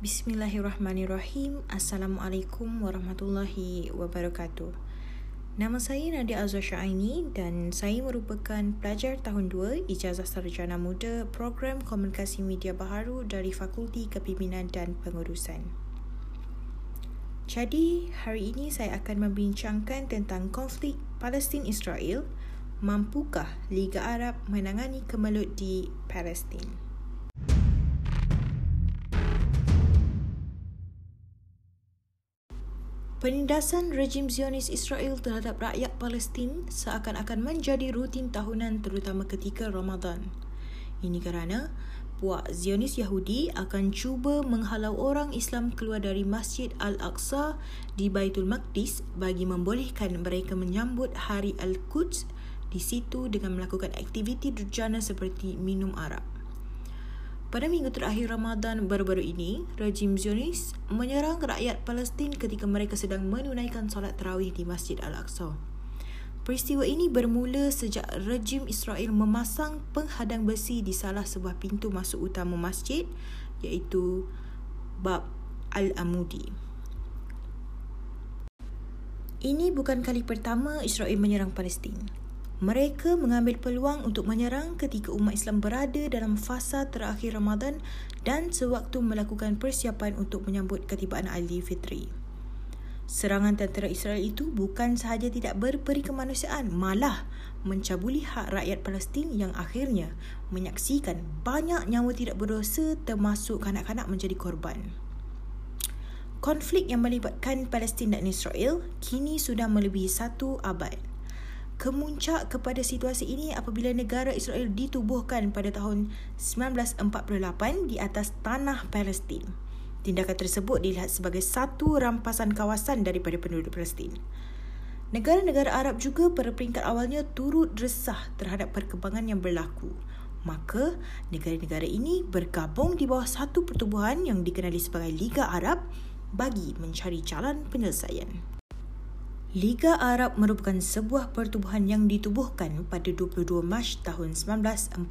Bismillahirrahmanirrahim. Assalamualaikum warahmatullahi wabarakatuh. Nama saya Nadia Azwar Syaini dan saya merupakan pelajar tahun 2 Ijazah Sarjana Muda Program Komunikasi Media Baharu dari Fakulti Kepimpinan dan Pengurusan. Jadi, hari ini saya akan membincangkan tentang konflik Palestin-Israel. Mampukah Liga Arab menangani kemelut di Palestin? Penindasan rejim Zionis Israel terhadap rakyat Palestin seakan-akan menjadi rutin tahunan terutama ketika Ramadan. Ini kerana puak Zionis Yahudi akan cuba menghalau orang Islam keluar dari Masjid Al-Aqsa di Baitul Maqdis bagi membolehkan mereka menyambut Hari Al-Quds di situ dengan melakukan aktiviti durjana seperti minum arak. Pada minggu terakhir Ramadan baru-baru ini, rejim Zionis menyerang rakyat Palestin ketika mereka sedang menunaikan solat terawih di Masjid Al-Aqsa. Peristiwa ini bermula sejak rejim Israel memasang penghadang besi di salah sebuah pintu masuk utama masjid iaitu Bab Al-Amudi. Ini bukan kali pertama Israel menyerang Palestin. Mereka mengambil peluang untuk menyerang ketika umat Islam berada dalam fasa terakhir Ramadan dan sewaktu melakukan persiapan untuk menyambut ketibaan Ali Fitri. Serangan tentera Israel itu bukan sahaja tidak berperi kemanusiaan, malah mencabuli hak rakyat Palestin yang akhirnya menyaksikan banyak nyawa tidak berdosa termasuk kanak-kanak menjadi korban. Konflik yang melibatkan Palestin dan Israel kini sudah melebihi satu abad kemuncak kepada situasi ini apabila negara Israel ditubuhkan pada tahun 1948 di atas tanah Palestin. Tindakan tersebut dilihat sebagai satu rampasan kawasan daripada penduduk Palestin. Negara-negara Arab juga pada peringkat awalnya turut resah terhadap perkembangan yang berlaku. Maka, negara-negara ini bergabung di bawah satu pertubuhan yang dikenali sebagai Liga Arab bagi mencari jalan penyelesaian. Liga Arab merupakan sebuah pertubuhan yang ditubuhkan pada 22 Mac tahun 1945.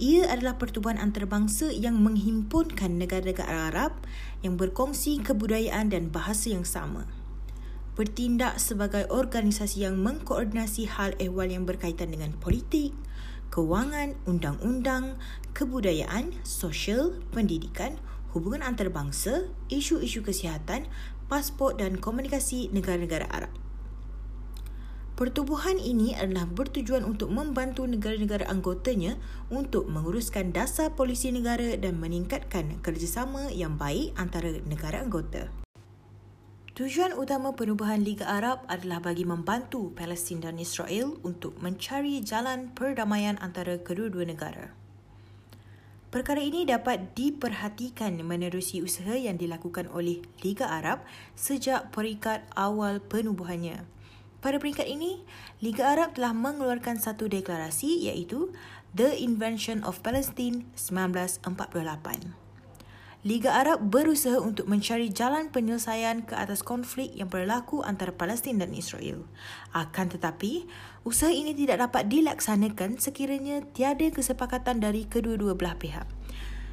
Ia adalah pertubuhan antarabangsa yang menghimpunkan negara-negara Arab yang berkongsi kebudayaan dan bahasa yang sama. Bertindak sebagai organisasi yang mengkoordinasi hal ehwal yang berkaitan dengan politik, kewangan, undang-undang, kebudayaan, sosial, pendidikan, hubungan antarabangsa, isu-isu kesihatan, pasport dan komunikasi negara-negara Arab. Pertubuhan ini adalah bertujuan untuk membantu negara-negara anggotanya untuk menguruskan dasar polisi negara dan meningkatkan kerjasama yang baik antara negara anggota. Tujuan utama penubuhan Liga Arab adalah bagi membantu Palestin dan Israel untuk mencari jalan perdamaian antara kedua-dua negara. Perkara ini dapat diperhatikan menerusi usaha yang dilakukan oleh Liga Arab sejak peringkat awal penubuhannya. Pada peringkat ini, Liga Arab telah mengeluarkan satu deklarasi iaitu The Invention of Palestine 1948. Liga Arab berusaha untuk mencari jalan penyelesaian ke atas konflik yang berlaku antara Palestin dan Israel. Akan tetapi, usaha ini tidak dapat dilaksanakan sekiranya tiada kesepakatan dari kedua-dua belah pihak.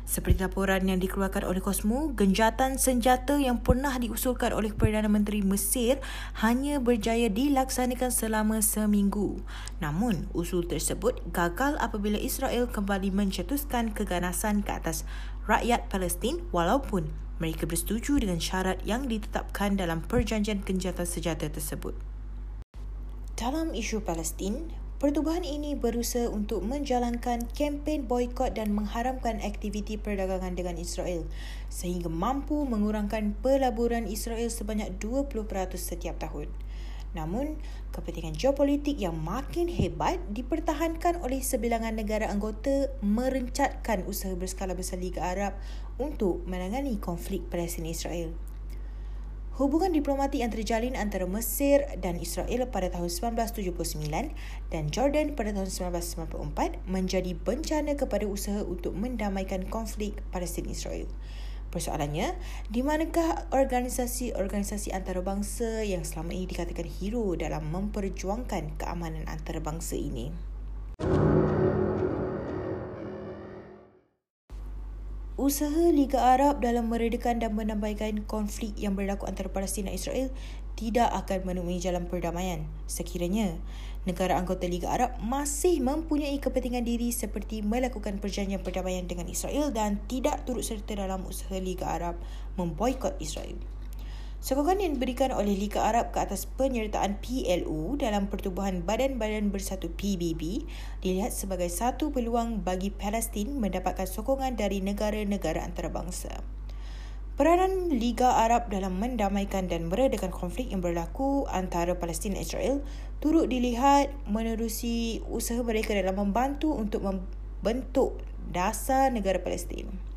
Seperti laporan yang dikeluarkan oleh Cosmo, genjatan senjata yang pernah diusulkan oleh Perdana Menteri Mesir hanya berjaya dilaksanakan selama seminggu. Namun, usul tersebut gagal apabila Israel kembali mencetuskan keganasan ke atas rakyat Palestin walaupun mereka bersetuju dengan syarat yang ditetapkan dalam perjanjian genjatan senjata tersebut. Dalam isu Palestin, Pertubuhan ini berusaha untuk menjalankan kempen boykot dan mengharamkan aktiviti perdagangan dengan Israel sehingga mampu mengurangkan pelaburan Israel sebanyak 20% setiap tahun. Namun, kepentingan geopolitik yang makin hebat dipertahankan oleh sebilangan negara anggota merencatkan usaha berskala besar Liga Arab untuk menangani konflik Palestin-Israel. Hubungan diplomatik yang terjalin antara Mesir dan Israel pada tahun 1979 dan Jordan pada tahun 1994 menjadi bencana kepada usaha untuk mendamaikan konflik Palestin-Israel. Persoalannya, di manakah organisasi-organisasi antarabangsa yang selama ini dikatakan hero dalam memperjuangkan keamanan antarabangsa ini? Usaha Liga Arab dalam meredakan dan menambahkan konflik yang berlaku antara Palestin dan Israel tidak akan menemui jalan perdamaian sekiranya negara anggota Liga Arab masih mempunyai kepentingan diri seperti melakukan perjanjian perdamaian dengan Israel dan tidak turut serta dalam usaha Liga Arab memboikot Israel. Sokongan yang diberikan oleh Liga Arab ke atas penyertaan PLO dalam pertubuhan Badan-Badan Bersatu PBB dilihat sebagai satu peluang bagi Palestin mendapatkan sokongan dari negara-negara antarabangsa. Peranan Liga Arab dalam mendamaikan dan meredakan konflik yang berlaku antara Palestin dan Israel turut dilihat menerusi usaha mereka dalam membantu untuk membentuk dasar negara Palestin.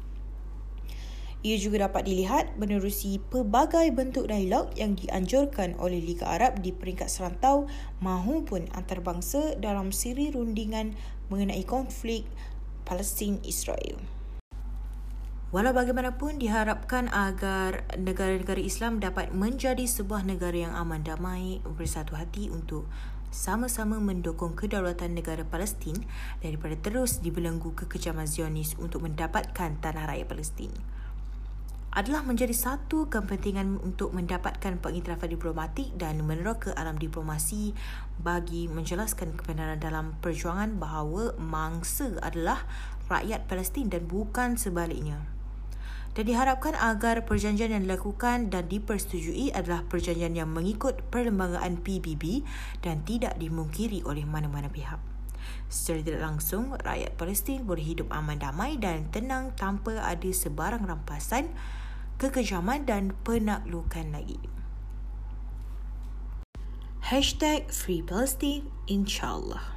Ia juga dapat dilihat menerusi pelbagai bentuk dialog yang dianjurkan oleh Liga Arab di peringkat serantau mahupun antarabangsa dalam siri rundingan mengenai konflik Palestin-Israel. Walau bagaimanapun diharapkan agar negara-negara Islam dapat menjadi sebuah negara yang aman damai bersatu hati untuk sama-sama mendukung kedaulatan negara Palestin daripada terus dibelenggu kekejaman Zionis untuk mendapatkan tanah raya Palestin adalah menjadi satu kepentingan untuk mendapatkan pengiktirafan diplomatik dan meneroka alam diplomasi bagi menjelaskan kebenaran dalam perjuangan bahawa mangsa adalah rakyat Palestin dan bukan sebaliknya. Dan diharapkan agar perjanjian yang dilakukan dan dipersetujui adalah perjanjian yang mengikut perlembagaan PBB dan tidak dimungkiri oleh mana-mana pihak. Secara tidak langsung, rakyat Palestin boleh hidup aman damai dan tenang tanpa ada sebarang rampasan kekejaman dan penaklukan lagi. Hashtag Free Palestine, InsyaAllah.